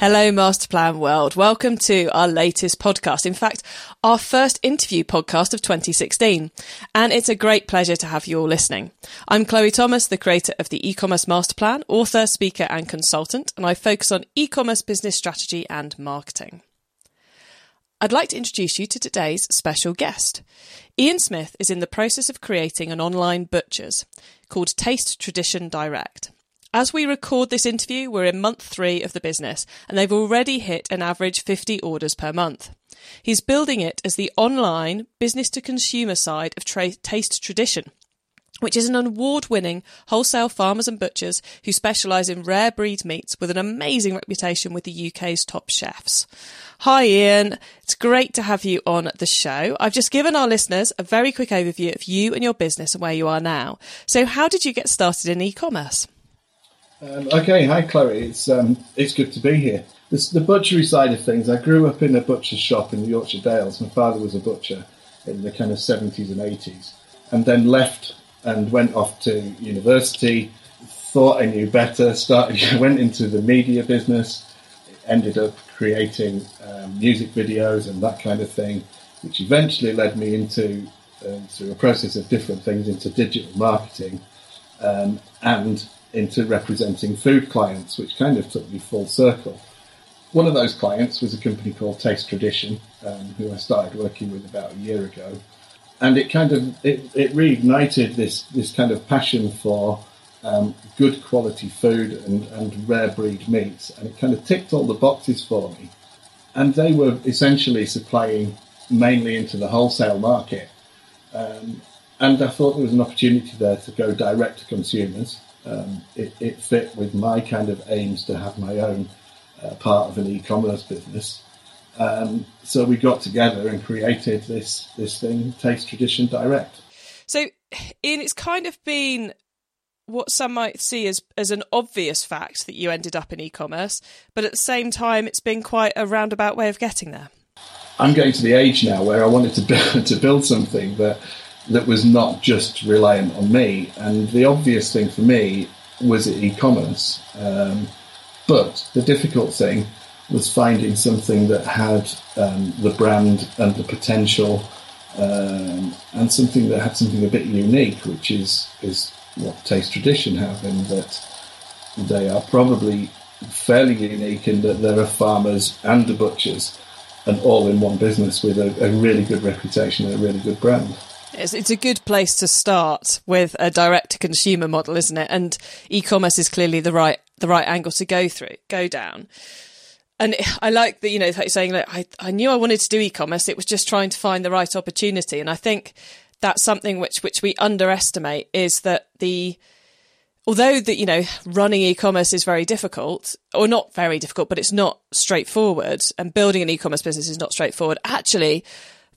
Hello, Masterplan World. Welcome to our latest podcast. In fact, our first interview podcast of 2016. And it's a great pleasure to have you all listening. I'm Chloe Thomas, the creator of the e-commerce masterplan, author, speaker, and consultant, and I focus on e-commerce business strategy and marketing. I'd like to introduce you to today's special guest. Ian Smith is in the process of creating an online butcher's called Taste Tradition Direct. As we record this interview, we're in month three of the business, and they've already hit an average 50 orders per month. He's building it as the online business to consumer side of tra- Taste Tradition, which is an award winning wholesale farmers and butchers who specialise in rare breed meats with an amazing reputation with the UK's top chefs. Hi, Ian. It's great to have you on the show. I've just given our listeners a very quick overview of you and your business and where you are now. So, how did you get started in e commerce? Um, okay, hi Chloe. It's um, it's good to be here. This, the butchery side of things. I grew up in a butcher's shop in the Yorkshire Dales. My father was a butcher in the kind of seventies and eighties, and then left and went off to university. Thought I knew better. Started went into the media business. Ended up creating um, music videos and that kind of thing, which eventually led me into um, through a process of different things into digital marketing um, and into representing food clients, which kind of took me full circle. One of those clients was a company called Taste Tradition, um, who I started working with about a year ago, and it kind of it, it reignited this this kind of passion for um, good quality food and, and rare breed meats, and it kind of ticked all the boxes for me. And they were essentially supplying mainly into the wholesale market, um, and I thought there was an opportunity there to go direct to consumers um, it, it, fit with my kind of aims to have my own uh, part of an e-commerce business. Um, so we got together and created this this thing, Taste Tradition Direct. So, Ian, it's kind of been what some might see as as an obvious fact that you ended up in e-commerce, but at the same time, it's been quite a roundabout way of getting there. I'm getting to the age now where I wanted to build, to build something that that was not just reliant on me. And the obvious thing for me was e-commerce. Um, but the difficult thing was finding something that had um, the brand and the potential um, and something that had something a bit unique, which is, is what Taste Tradition have in that they are probably fairly unique in that there are farmers and the butchers and all in one business with a, a really good reputation and a really good brand. It's, it's a good place to start with a direct to consumer model, isn't it? And e-commerce is clearly the right the right angle to go through, go down. And I like that, you know, saying, like, I, I knew I wanted to do e-commerce. It was just trying to find the right opportunity. And I think that's something which, which we underestimate is that the, although that, you know, running e-commerce is very difficult or not very difficult, but it's not straightforward and building an e-commerce business is not straightforward. Actually,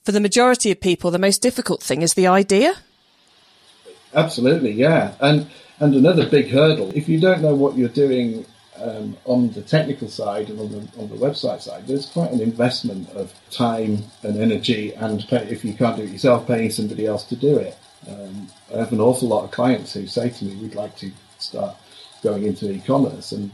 for the majority of people, the most difficult thing is the idea. Absolutely, yeah. And and another big hurdle, if you don't know what you're doing um, on the technical side and on the, on the website side, there's quite an investment of time and energy, and pay, if you can't do it yourself, paying somebody else to do it. Um, I have an awful lot of clients who say to me, "We'd like to start going into e-commerce," and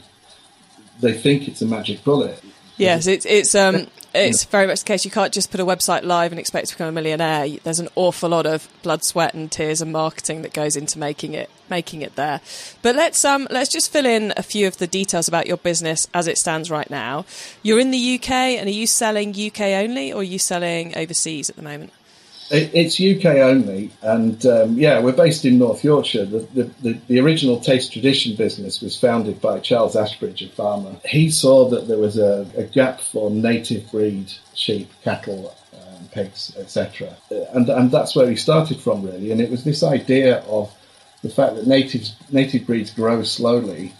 they think it's a magic bullet. Yes, it's it's um it's very much the case. You can't just put a website live and expect to become a millionaire. There's an awful lot of blood, sweat, and tears and marketing that goes into making it making it there. But let's um let's just fill in a few of the details about your business as it stands right now. You're in the UK, and are you selling UK only, or are you selling overseas at the moment? It's UK only, and um, yeah, we're based in North Yorkshire. The, the, the, the, original Taste Tradition business was founded by Charles Ashbridge, a farmer. He saw that there was a, a gap for native breed sheep, cattle, um, pigs, etc., and and that's where he started from really. And it was this idea of the fact that native native breeds grow slowly,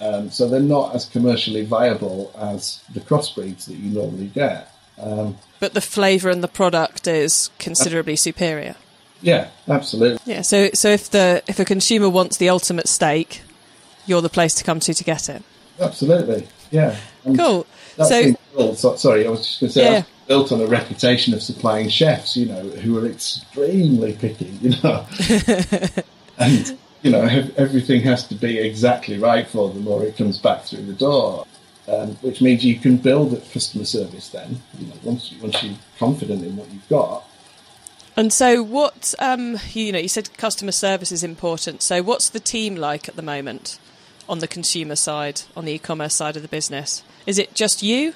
um, so they're not as commercially viable as the crossbreeds that you normally get. Um, but the flavour and the product is considerably superior. Yeah, absolutely. Yeah, so so if the if a consumer wants the ultimate steak, you're the place to come to to get it. Absolutely, yeah. And cool. So, built, so, sorry, I was just going to say yeah. built on a reputation of supplying chefs, you know, who are extremely picky, you know, and you know everything has to be exactly right for them, or it comes back through the door. Um, which means you can build a customer service then, you know, once, you, once you're confident in what you've got, and so, what um, you know, you said customer service is important. So, what's the team like at the moment on the consumer side, on the e-commerce side of the business? Is it just you?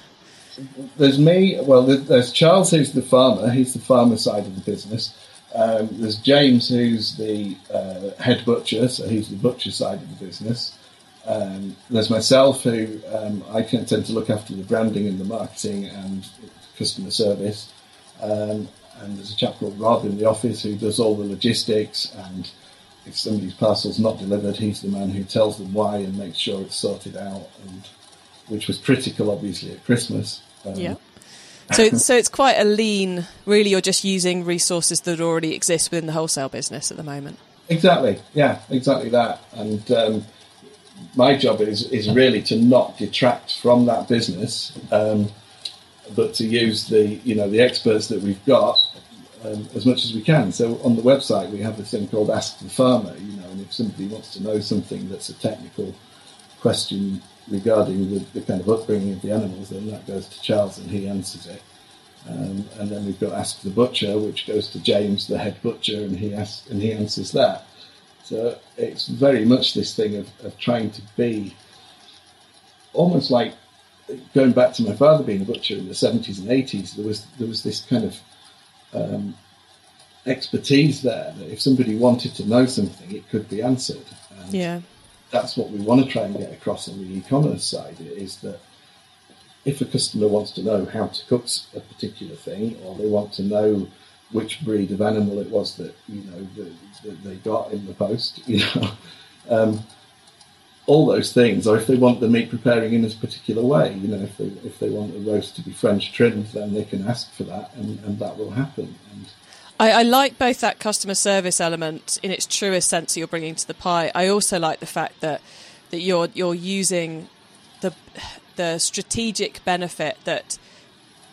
There's me. Well, there's Charles, who's the farmer. He's the farmer side of the business. Um, there's James, who's the uh, head butcher, so he's the butcher side of the business. Um, there's myself, who um, I tend to look after the branding and the marketing and customer service. Um, and there's a chap called Rob in the office who does all the logistics and if somebody's parcel's not delivered, he's the man who tells them why and makes sure it's sorted out, and which was critical, obviously, at Christmas. Um, yeah. So, so it's quite a lean. Really, you're just using resources that already exist within the wholesale business at the moment. Exactly. Yeah. Exactly that. And um, my job is is really to not detract from that business. Um, but to use the you know the experts that we've got um, as much as we can. So on the website we have a thing called Ask the Farmer. You know, and if somebody wants to know something that's a technical question regarding the, the kind of upbringing of the animals, then that goes to Charles and he answers it. Um, and then we've got Ask the Butcher, which goes to James, the head butcher, and he asks, and he answers that. So it's very much this thing of, of trying to be almost like going back to my father being a butcher in the 70s and 80s, there was there was this kind of um, expertise there that if somebody wanted to know something, it could be answered. And yeah, that's what we want to try and get across on the e-commerce side is that if a customer wants to know how to cook a particular thing, or they want to know which breed of animal it was that you know that, they got in the post, you know. Um, all those things, or if they want the meat preparing in a particular way, you know, if they if they want the roast to be French trimmed, then they can ask for that, and, and that will happen. And I, I, like both that customer service element in its truest sense that you're bringing to the pie. I also like the fact that that you're you're using the the strategic benefit that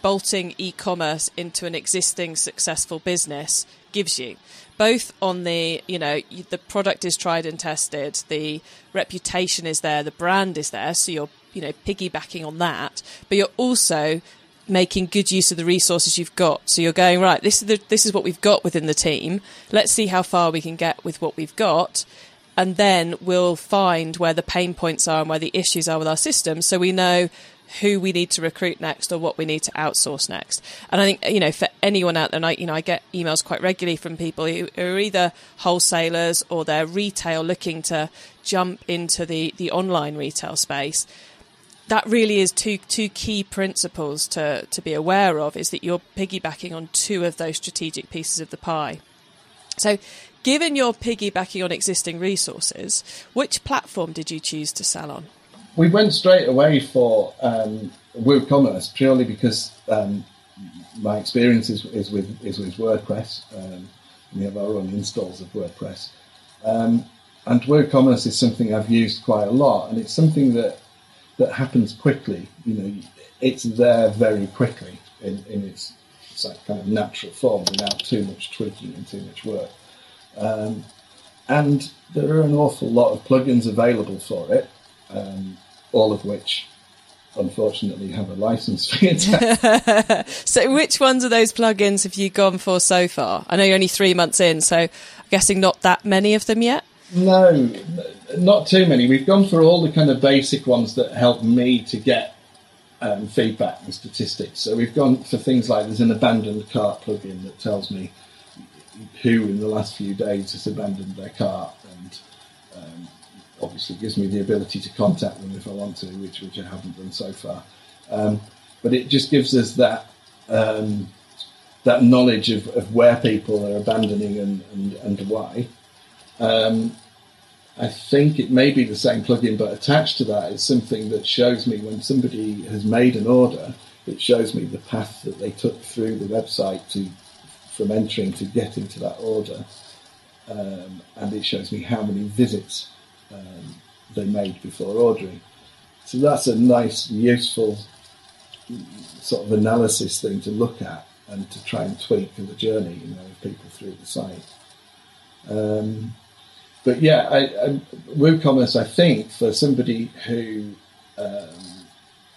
bolting e-commerce into an existing successful business gives you. Both on the you know the product is tried and tested the reputation is there the brand is there so you're you know piggybacking on that but you're also making good use of the resources you've got. So you're going right this is the, this is what we've got within the team. Let's see how far we can get with what we've got and then we'll find where the pain points are and where the issues are with our system so we know who we need to recruit next or what we need to outsource next. And I think, you know, for anyone out there, and I, you know, I get emails quite regularly from people who are either wholesalers or they're retail looking to jump into the, the online retail space. That really is two two key principles to, to be aware of is that you're piggybacking on two of those strategic pieces of the pie. So given you're piggybacking on existing resources, which platform did you choose to sell on? We went straight away for um, WooCommerce purely because um, my experience is, is, with is with WordPress. Um, we have our own installs of WordPress, um, and WooCommerce is something I've used quite a lot, and it's something that that happens quickly. You know, it's there very quickly in, in its, its like kind of natural form without too much tweaking and too much work. Um, and there are an awful lot of plugins available for it. Um, all of which unfortunately have a license fee so which ones of those plugins have you gone for so far? I know you're only three months in, so I'm guessing not that many of them yet? No, not too many. We've gone for all the kind of basic ones that help me to get um, feedback and statistics. So we've gone for things like there's an abandoned cart plugin that tells me who in the last few days has abandoned their cart and um, obviously gives me the ability to contact them if I want to, which which I haven't done so far. Um, but it just gives us that um, that knowledge of, of where people are abandoning and and, and why. Um, I think it may be the same plugin, but attached to that is something that shows me when somebody has made an order. It shows me the path that they took through the website to from entering to getting to that order, um, and it shows me how many visits um, they made before ordering. So that's a nice, useful sort of analysis thing to look at and to try and tweak the journey, you know, of people through the site. Um, but yeah, I, I, WooCommerce, I think, for somebody who um,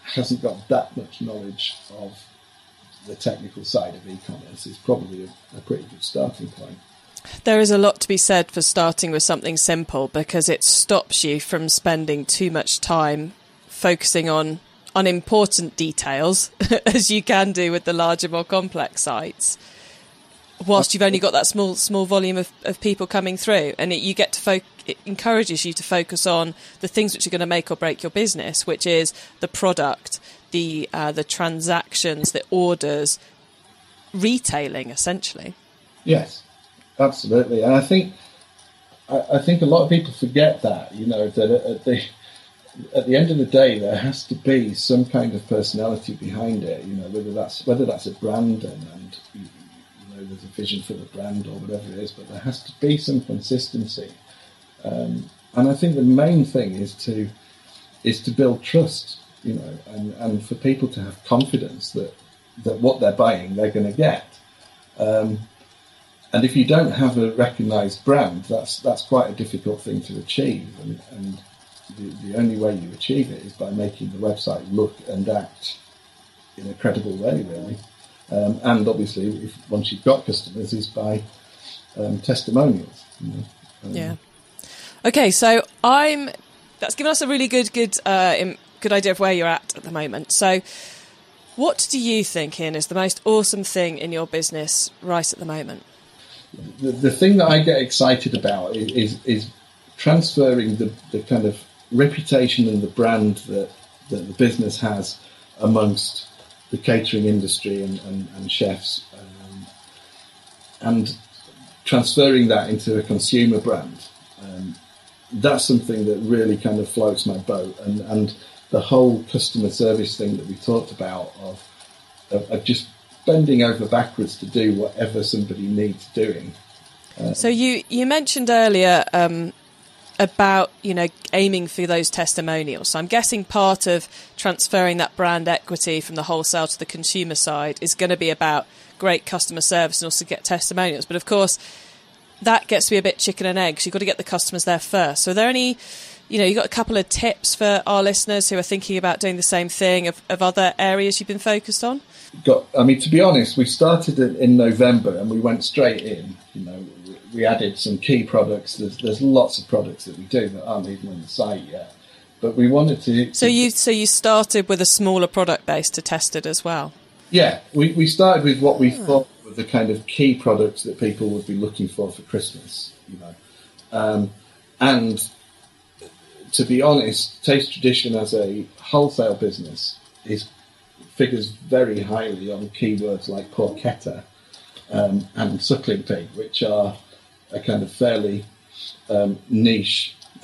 hasn't got that much knowledge of the technical side of e-commerce, is probably a, a pretty good starting point. There is a lot to be said for starting with something simple because it stops you from spending too much time focusing on unimportant details as you can do with the larger, more complex sites. Whilst you've only got that small small volume of, of people coming through, and it, you get to focus, it encourages you to focus on the things which are going to make or break your business, which is the product, the uh, the transactions, the orders, retailing, essentially. Yes, absolutely, and I think I, I think a lot of people forget that you know that at the at the end of the day, there has to be some kind of personality behind it. You know, whether that's whether that's a brand and, and you, know there's a vision for the brand or whatever it is, but there has to be some consistency. Um, and I think the main thing is to is to build trust. You know, and, and for people to have confidence that that what they're buying they're going to get. Um, and if you don't have a recognised brand, that's that's quite a difficult thing to achieve. And, and the, the only way you achieve it is by making the website look and act in a credible way, really. Um, and obviously, if, once you've got customers, is by um, testimonials. You know? um, yeah. Okay, so I'm. That's given us a really good, good, uh, good idea of where you're at at the moment. So, what do you think, Ian, is the most awesome thing in your business right at the moment? The, the thing that I get excited about is, is, transferring the, the kind of reputation and the brand that, that the business has amongst the catering industry and, and, and chefs, um, and transferring that into a consumer brand. Um, that's something that really kind of floats my boat, and, and the whole customer service thing that we talked about of, of, of just bending over backwards to do whatever somebody needs doing. Uh, so you you mentioned earlier um, about you know aiming for those testimonials. So I'm guessing part of transferring that brand equity from the wholesale to the consumer side is going to be about great customer service and also get testimonials. But of course, that gets to be a bit chicken and egg. You've got to get the customers there first. So are there any, you know, you've got a couple of tips for our listeners who are thinking about doing the same thing of, of other areas you've been focused on? Got, I mean, to be honest, we started in November and we went straight in. You know, we added some key products. There's, there's lots of products that we do that aren't even on the site yet. But we wanted to. So you so you started with a smaller product base to test it as well. Yeah, we, we started with what we oh. thought were the kind of key products that people would be looking for for Christmas. You know, um, and to be honest, Taste Tradition as a wholesale business is figures very highly on keywords like porchetta um, and suckling pig, which are a kind of fairly um, niche.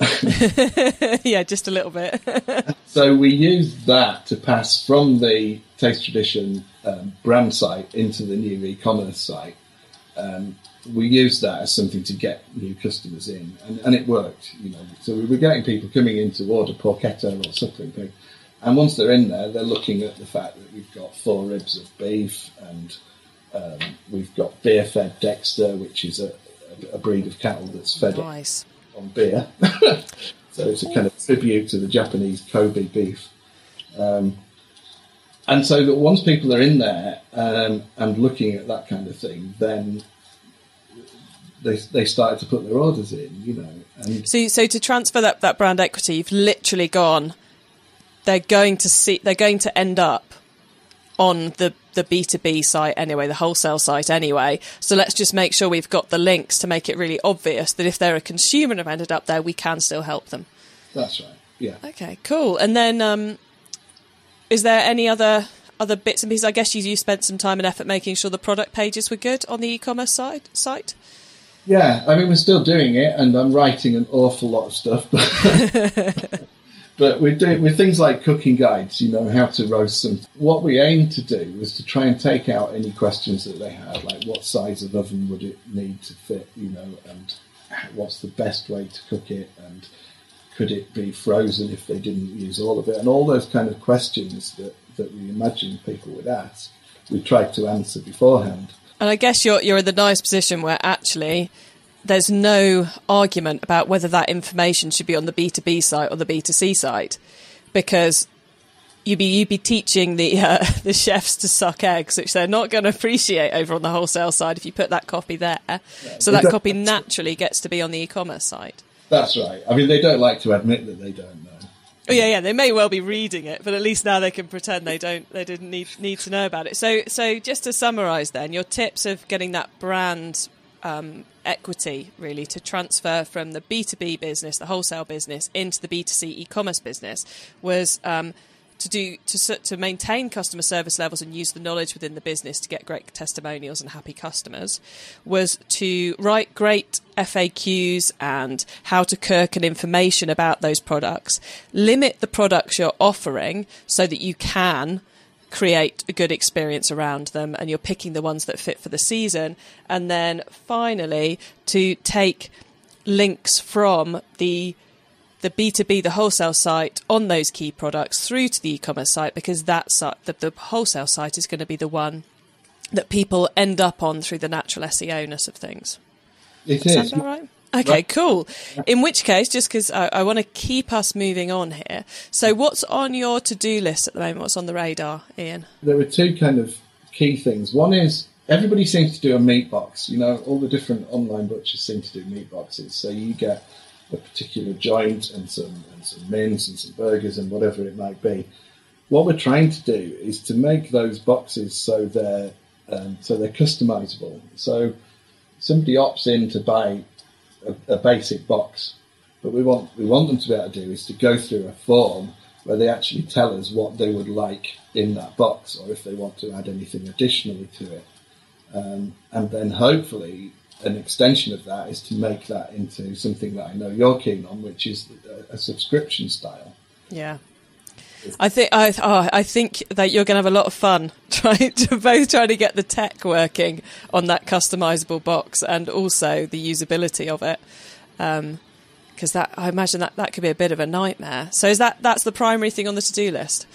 yeah, just a little bit. so we used that to pass from the Taste Tradition um, brand site into the new e-commerce site. Um, we used that as something to get new customers in, and, and, it worked. You know, so we were getting people coming in to order porchetta or something. pig, and once they're in there, they're looking at the fact that we've got fore ribs of beef, and um, we've got beer fed Dexter, which is a, a breed of cattle that's fed nice. on beer. so it's a kind of tribute to the Japanese Kobe beef. Um, and so that once people are in there um, and looking at that kind of thing, then they they started to put their orders in, you know. And so so to transfer that, that brand equity, you've literally gone. They're going to see. They're going to end up on the the B2B site anyway, the wholesale site anyway. So let's just make sure we've got the links to make it really obvious that if they're a consumer and have ended up there, we can still help them. That's right. Yeah. Okay, cool. And then um, is there any other other bits and pieces? I guess you, you spent some time and effort making sure the product pages were good on the e-commerce side, site. Yeah, I mean we're still doing it, and I'm writing an awful lot of stuff. But But we're doing with things like cooking guides, you know, how to roast some. What we aimed to do was to try and take out any questions that they had, like what size of oven would it need to fit, you know, and what's the best way to cook it, and could it be frozen if they didn't use all of it? And all those kind of questions that, that we imagine people would ask, we tried to answer beforehand. And I guess you're you're in the nice position where actually there's no argument about whether that information should be on the B2B site or the B2C site because you'd be you'd be teaching the uh, the chefs to suck eggs, which they're not going to appreciate over on the wholesale side if you put that copy there. Yeah, so that copy naturally gets to be on the e-commerce site. That's right. I mean, they don't like to admit that they don't. Oh yeah, yeah. They may well be reading it, but at least now they can pretend they don't. They didn't need need to know about it. So, so just to summarise, then your tips of getting that brand um, equity really to transfer from the B two B business, the wholesale business, into the B two C e commerce business was. Um, to do to to maintain customer service levels and use the knowledge within the business to get great testimonials and happy customers was to write great FAQs and how to kirk and information about those products. Limit the products you're offering so that you can create a good experience around them and you're picking the ones that fit for the season. And then finally, to take links from the the B2B, the wholesale site on those key products through to the e-commerce site because that site, uh, the, the wholesale site is going to be the one that people end up on through the natural SEO-ness of things. It is. all right? Okay, right. cool. In which case, just because I, I want to keep us moving on here, so what's on your to-do list at the moment? What's on the radar, Ian? There are two kind of key things. One is everybody seems to do a meat box. You know, all the different online butchers seem to do meat boxes. So you get a particular joint and some and some mince and some burgers and whatever it might be. What we're trying to do is to make those boxes so they're um, so they're customizable. So somebody opts in to buy a, a, basic box, but we want we want them to be able to do is to go through a form where they actually tell us what they would like in that box, or if they want to add anything additionally to it, um, and then hopefully an extension of that is to make that into something that I know you're keen on, which is a, a subscription style. Yeah. I think I, oh, I think that you're going to have a lot of fun trying to both trying to get the tech working on that customizable box and also the usability of it. because um, that I imagine that that could be a bit of a nightmare. So is that that's the primary thing on the to do list?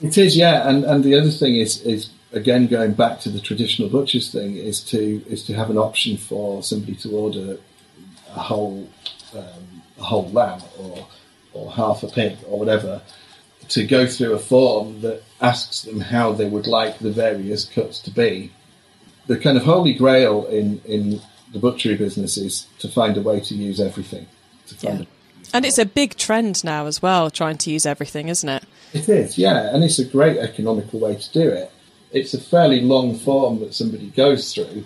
It is, yeah. And and the other thing is is again, going back to the traditional butcher's thing, is to is to have an option for somebody to order a whole um, a whole lamb or or half a pig or whatever, to go through a form that asks them how they would like the various cuts to be. The kind of holy grail in in the butchery business is to find a way to use everything. To find yeah. And it's a big trend now as well, trying to use everything, isn't it? It is, yeah, and it's a great economical way to do it it's a fairly long form that somebody goes through.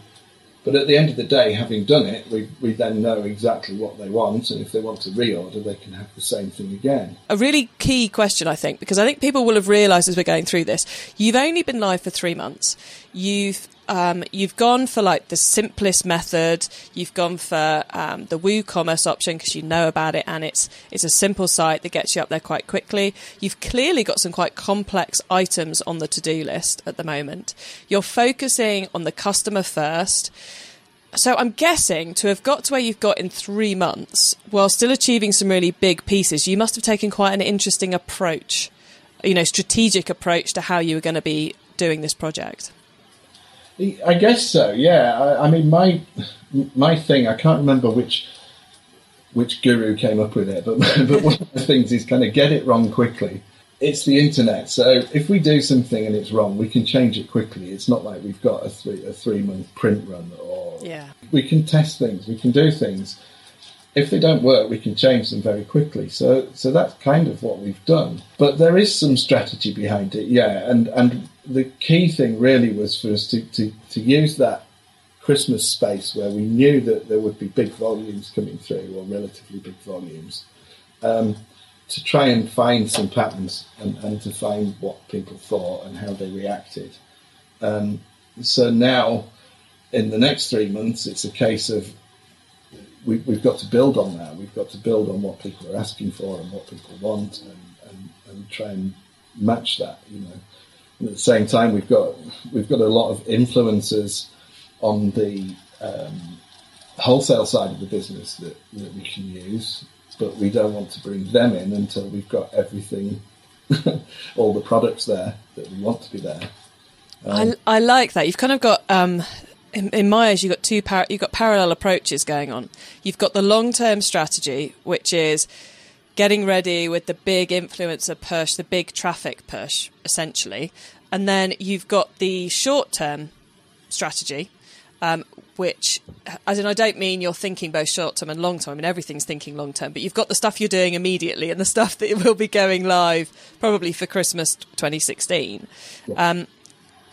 But at the end of the day, having done it, we, we then know exactly what they want, and if they want to reorder, they can have the same thing again. A really key question, I think, because I think people will have realised as we're going through this, you've only been live for three months. You've um, you've gone for like the simplest method. You've gone for um, the WooCommerce option because you know about it and it's it's a simple site that gets you up there quite quickly. You've clearly got some quite complex items on the to do list at the moment. You're focusing on the customer first. So I'm guessing to have got to where you've got in three months while still achieving some really big pieces, you must have taken quite an interesting approach, you know, strategic approach to how you were going to be doing this project. I guess so. Yeah. I, I, mean, my my thing. I can't remember which which guru came up with it, but but one of the things is kind of get it wrong quickly. It's the internet, so if we do something and it's wrong, we can change it quickly. It's not like we've got a three a three month print run, or yeah. we can test things, we can do things. If they don't work, we can change them very quickly. So so that's kind of what we've done. But there is some strategy behind it, yeah, and and the key thing really was for us to, to, to use that Christmas space where we knew that there would be big volumes coming through, or relatively big volumes, um, to try and find some patterns and, and, to find what people thought and how they reacted. Um, so now, in the next three months, it's a case of we, have got to build on that. We've got to build on what people are asking for and what people want, and, and, and try and match that. You know at the same time, we've got we've got a lot of influencers on the um, wholesale side of the business that, that we can use. but we don't want to bring them in until we've got everything, all the products there that we want to be there. Um, I, I like that. You've kind of got um, in, in, my eyes, you've got two par- you've got parallel approaches going on. You've got the long term strategy, which is getting ready with the big influencer push, the big traffic push, essentially, and then you've got the short term strategy, um, which, as in, I don't mean you're thinking both short term and long term. I mean, everything's thinking long term, but you've got the stuff you're doing immediately and the stuff that will be going live probably for Christmas 2016. Yeah. Um,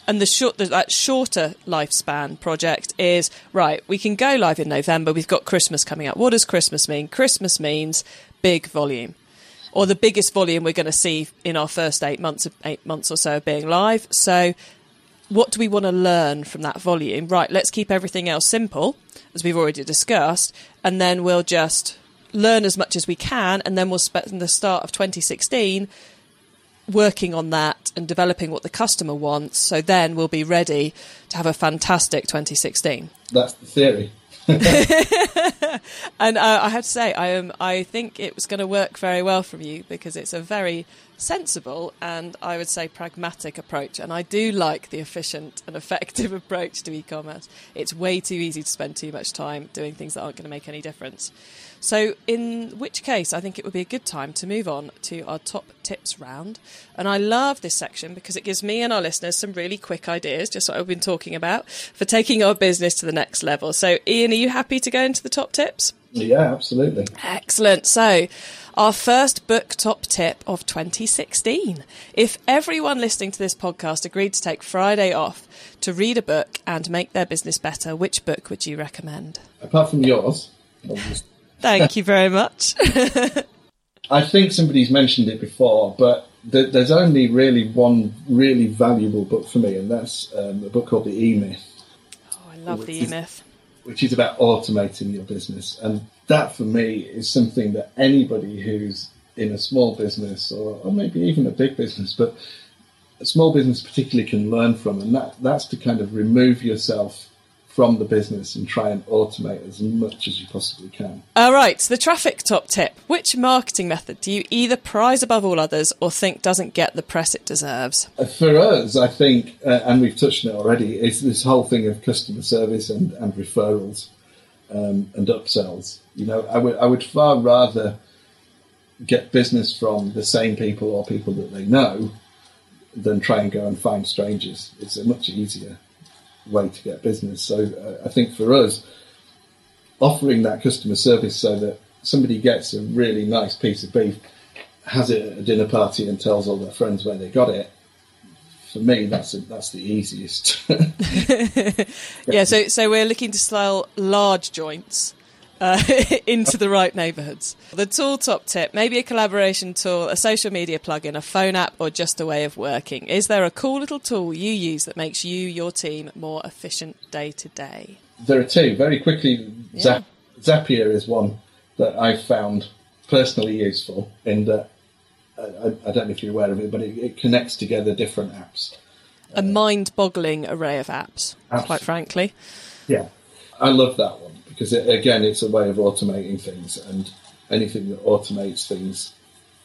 and the short, the, that shorter lifespan project is right. We can go live in November. We've got Christmas coming up. What does Christmas mean? Christmas means big volume, or the biggest volume we're going to see in our first eight months, eight months or so of being live. So what do we want to learn from that volume? Right, let's keep everything else simple, as we've already discussed, and then we'll just learn as much as we can, and then we'll spend the start of 2016 working on that and developing what the customer wants. So then we'll be ready to have a fantastic 2016. That's the theory. and uh, I have to say, I am. I think it was going to work very well from you because it's a very sensible and I would say pragmatic approach. And I do like the efficient and effective approach to e-commerce. It's way too easy to spend too much time doing things that aren't going to make any difference. So, in which case, I think it would be a good time to move on to our top tips round. And I love this section because it gives me and our listeners some really quick ideas, just what I've been talking about, for taking our business to the next level. So, Ian, are you happy to go into the top tips? Yeah, absolutely. Excellent. So, our first book top tip of 2016. If everyone listening to this podcast agreed to take Friday off to read a book and make their business better, which book would you recommend? Apart from yours. Thank you very much. I think somebody's mentioned it before, but th- there's only really one really valuable book for me, and that's um, a book called The E Myth. Oh, I love The E Myth. Which is about automating your business. And that for me is something that anybody who's in a small business or, or maybe even a big business, but a small business particularly can learn from. And that, that's to kind of remove yourself from the business and try and automate as much as you possibly can. All right, the traffic top tip. Which marketing method do you either prize above all others or think doesn't get the press it deserves? Uh, for us, I think, uh, and we've touched on it already, is this whole thing of customer service and, and referrals um, and upsells. You know, I would, I would far rather get business from the same people or people that they know than try and go and find strangers. It's a much easier way to get business. So uh, I think for us, offering that customer service so that somebody gets a really nice piece of beef, has it at a dinner party, and tells all their friends where they got it. For me, that's a, that's the easiest. yeah, so so we're looking to sell large joints uh, into the right neighborhoods. The tool top tip, maybe a collaboration tool, a social media plugin, a phone app, or just a way of working. Is there a cool little tool you use that makes you, your team, more efficient day to day? There are two. Very quickly, yeah. Zapier is one that I've found personally useful in that I, I, don't know if you're aware of it, but it, it connects together different apps. A mind boggling array of apps, apps, quite frankly. Yeah, I love that one because it, again, it's a way of automating things, and anything that automates things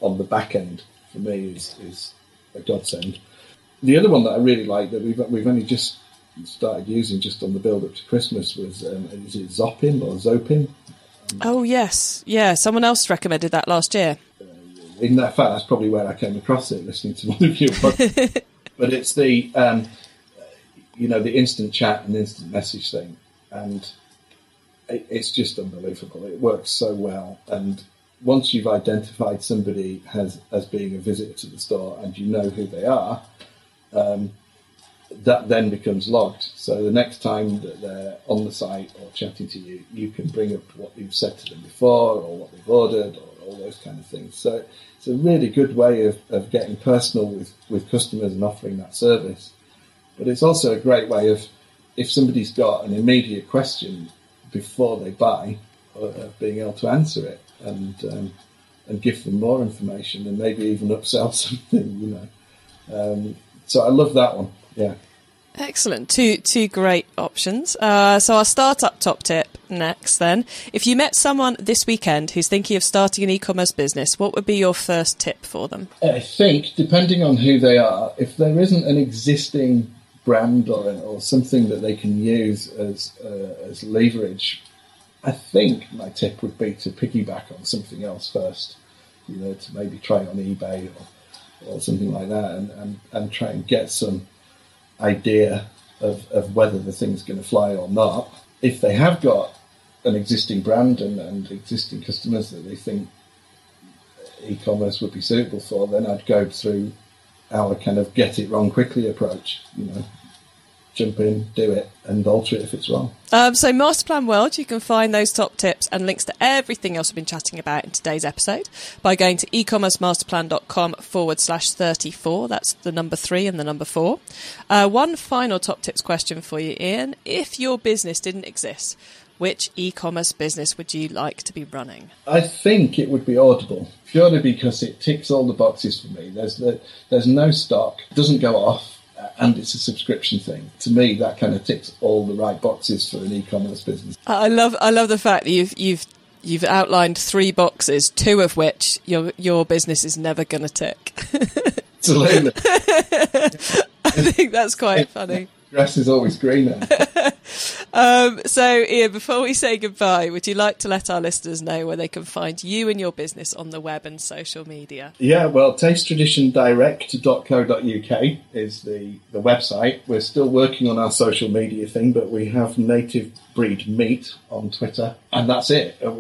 on the back end for me is, is a godsend. The other one that I really like that we've we've only just started using just on the build up to Christmas was um, is it Zopin or Zopin? Oh yes, yeah. Someone else recommended that last year. Uh, in that fact, that's probably where I came across it, listening to one of your podcasts. but it's the um, you know the instant chat and instant message thing, and it's just unbelievable. It works so well, and once you've identified somebody as as being a visitor to the store and you know who they are, um, that then becomes logged. So the next time that they're on the site or chatting to you, you can bring up what you've said to them before or what they've ordered or all those kind of things. So it's a really good way of, of getting personal with, with customers and offering that service. But it's also a great way of if somebody's got an immediate question before they buy of being able to answer it and um, and give them more information and maybe even upsell something, you know. Um, so I love that one. Yeah. Excellent. Two two great options. Uh, so our startup top tip next. Then, if you met someone this weekend who's thinking of starting an e-commerce business, what would be your first tip for them? I think, depending on who they are, if there isn't an existing brand or, or something that they can use as uh, as leverage, I think my tip would be to piggyback on something else first. You know, to maybe try on eBay or, or something like that, and, and, and try and get some idea of, of whether the thing's going to fly or not. If they have got an existing brand and, and existing customers that they think e-commerce would be suitable for, then I'd go through our kind of get it wrong quickly approach. You know, jump in, do it, and alter it if it's wrong. Um, so, Masterplan World, you can find those top tips and links to everything else we've been chatting about in today's episode by going to ecommercemasterplan.com forward slash 34. That's the number three and the number four. Uh, one final top tips question for you, Ian. If your business didn't exist, which e-commerce business would you like to be running? I think it would be Audible, purely because it ticks all the boxes for me. There's the, there's no stock, doesn't go off uh, and it's a subscription thing. To me, that kind of ticks all the right boxes for an e-commerce business. I love, I love the fact that you've you've you've outlined three boxes, two of which your your business is never going to tick. Absolutely. I think that's quite funny grass is always greener. um, so, Ian, before we say goodbye, would you like to let our listeners know where they can find you and your business on the web and social media? Yeah, well, tastetraditiondirect.co.uk is the, the website. We're still working on our social media thing, but we have native breed meat on Twitter, and that's it. Uh,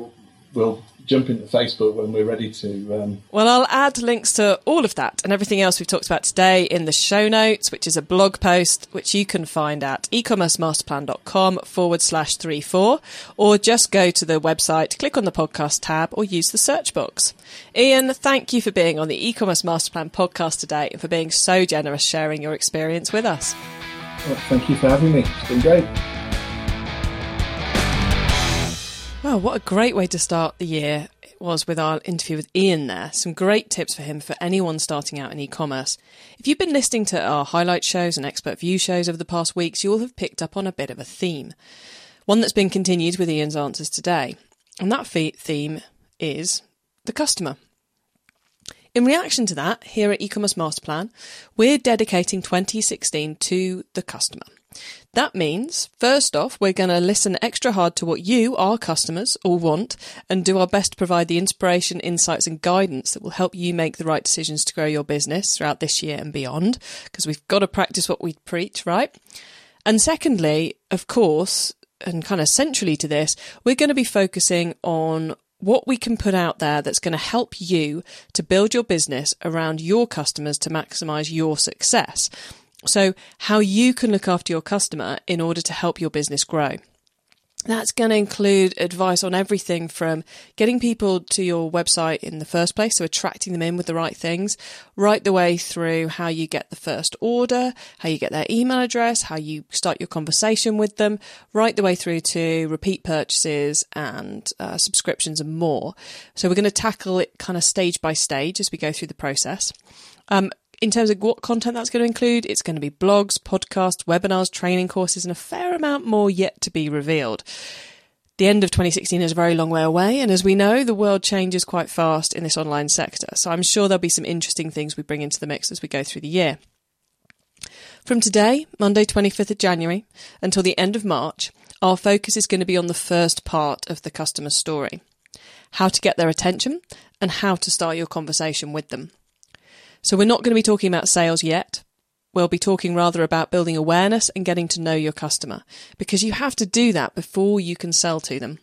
we'll jump into Facebook when we're ready to. Um... Well, I'll add links to all of that and everything else we've talked about today in the show notes, which is a blog post which you can find at ecommercemasterplan.com forward slash three four, or just go to the website, click on the podcast tab, or use the search box. Ian, thank you for being on the e-commerce master plan podcast today and for being so generous sharing your experience with us. Well, thank you for having me. It's been great. Well, what a great way to start the year it was with our interview with Ian there. Some great tips for him for anyone starting out in e commerce. If you've been listening to our highlight shows and expert view shows over the past weeks, you'll have picked up on a bit of a theme. One that's been continued with Ian's answers today. And that theme is the customer. In reaction to that, here at e-commerce masterplan, we're dedicating 2016 to the customer. That means, first off, we're going to listen extra hard to what you, our customers, all want and do our best to provide the inspiration, insights, and guidance that will help you make the right decisions to grow your business throughout this year and beyond, because we've got to practice what we preach, right? And secondly, of course, and kind of centrally to this, we're going to be focusing on what we can put out there that's going to help you to build your business around your customers to maximize your success. So, how you can look after your customer in order to help your business grow. That's going to include advice on everything from getting people to your website in the first place, so attracting them in with the right things, right the way through how you get the first order, how you get their email address, how you start your conversation with them, right the way through to repeat purchases and uh, subscriptions and more. So we're going to tackle it kind of stage by stage as we go through the process. Um, in terms of what content that's going to include, it's going to be blogs, podcasts, webinars, training courses, and a fair amount more yet to be revealed. The end of 2016 is a very long way away, and as we know, the world changes quite fast in this online sector. So I'm sure there'll be some interesting things we bring into the mix as we go through the year. From today, Monday 25th of January, until the end of March, our focus is going to be on the first part of the customer story how to get their attention and how to start your conversation with them. So we're not going to be talking about sales yet. We'll be talking rather about building awareness and getting to know your customer because you have to do that before you can sell to them.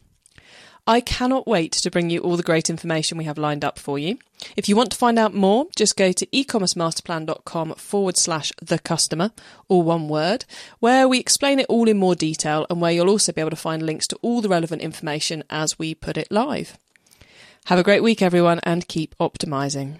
I cannot wait to bring you all the great information we have lined up for you. If you want to find out more, just go to ecommercemasterplan.com forward slash the customer, all one word, where we explain it all in more detail and where you'll also be able to find links to all the relevant information as we put it live. Have a great week, everyone, and keep optimizing.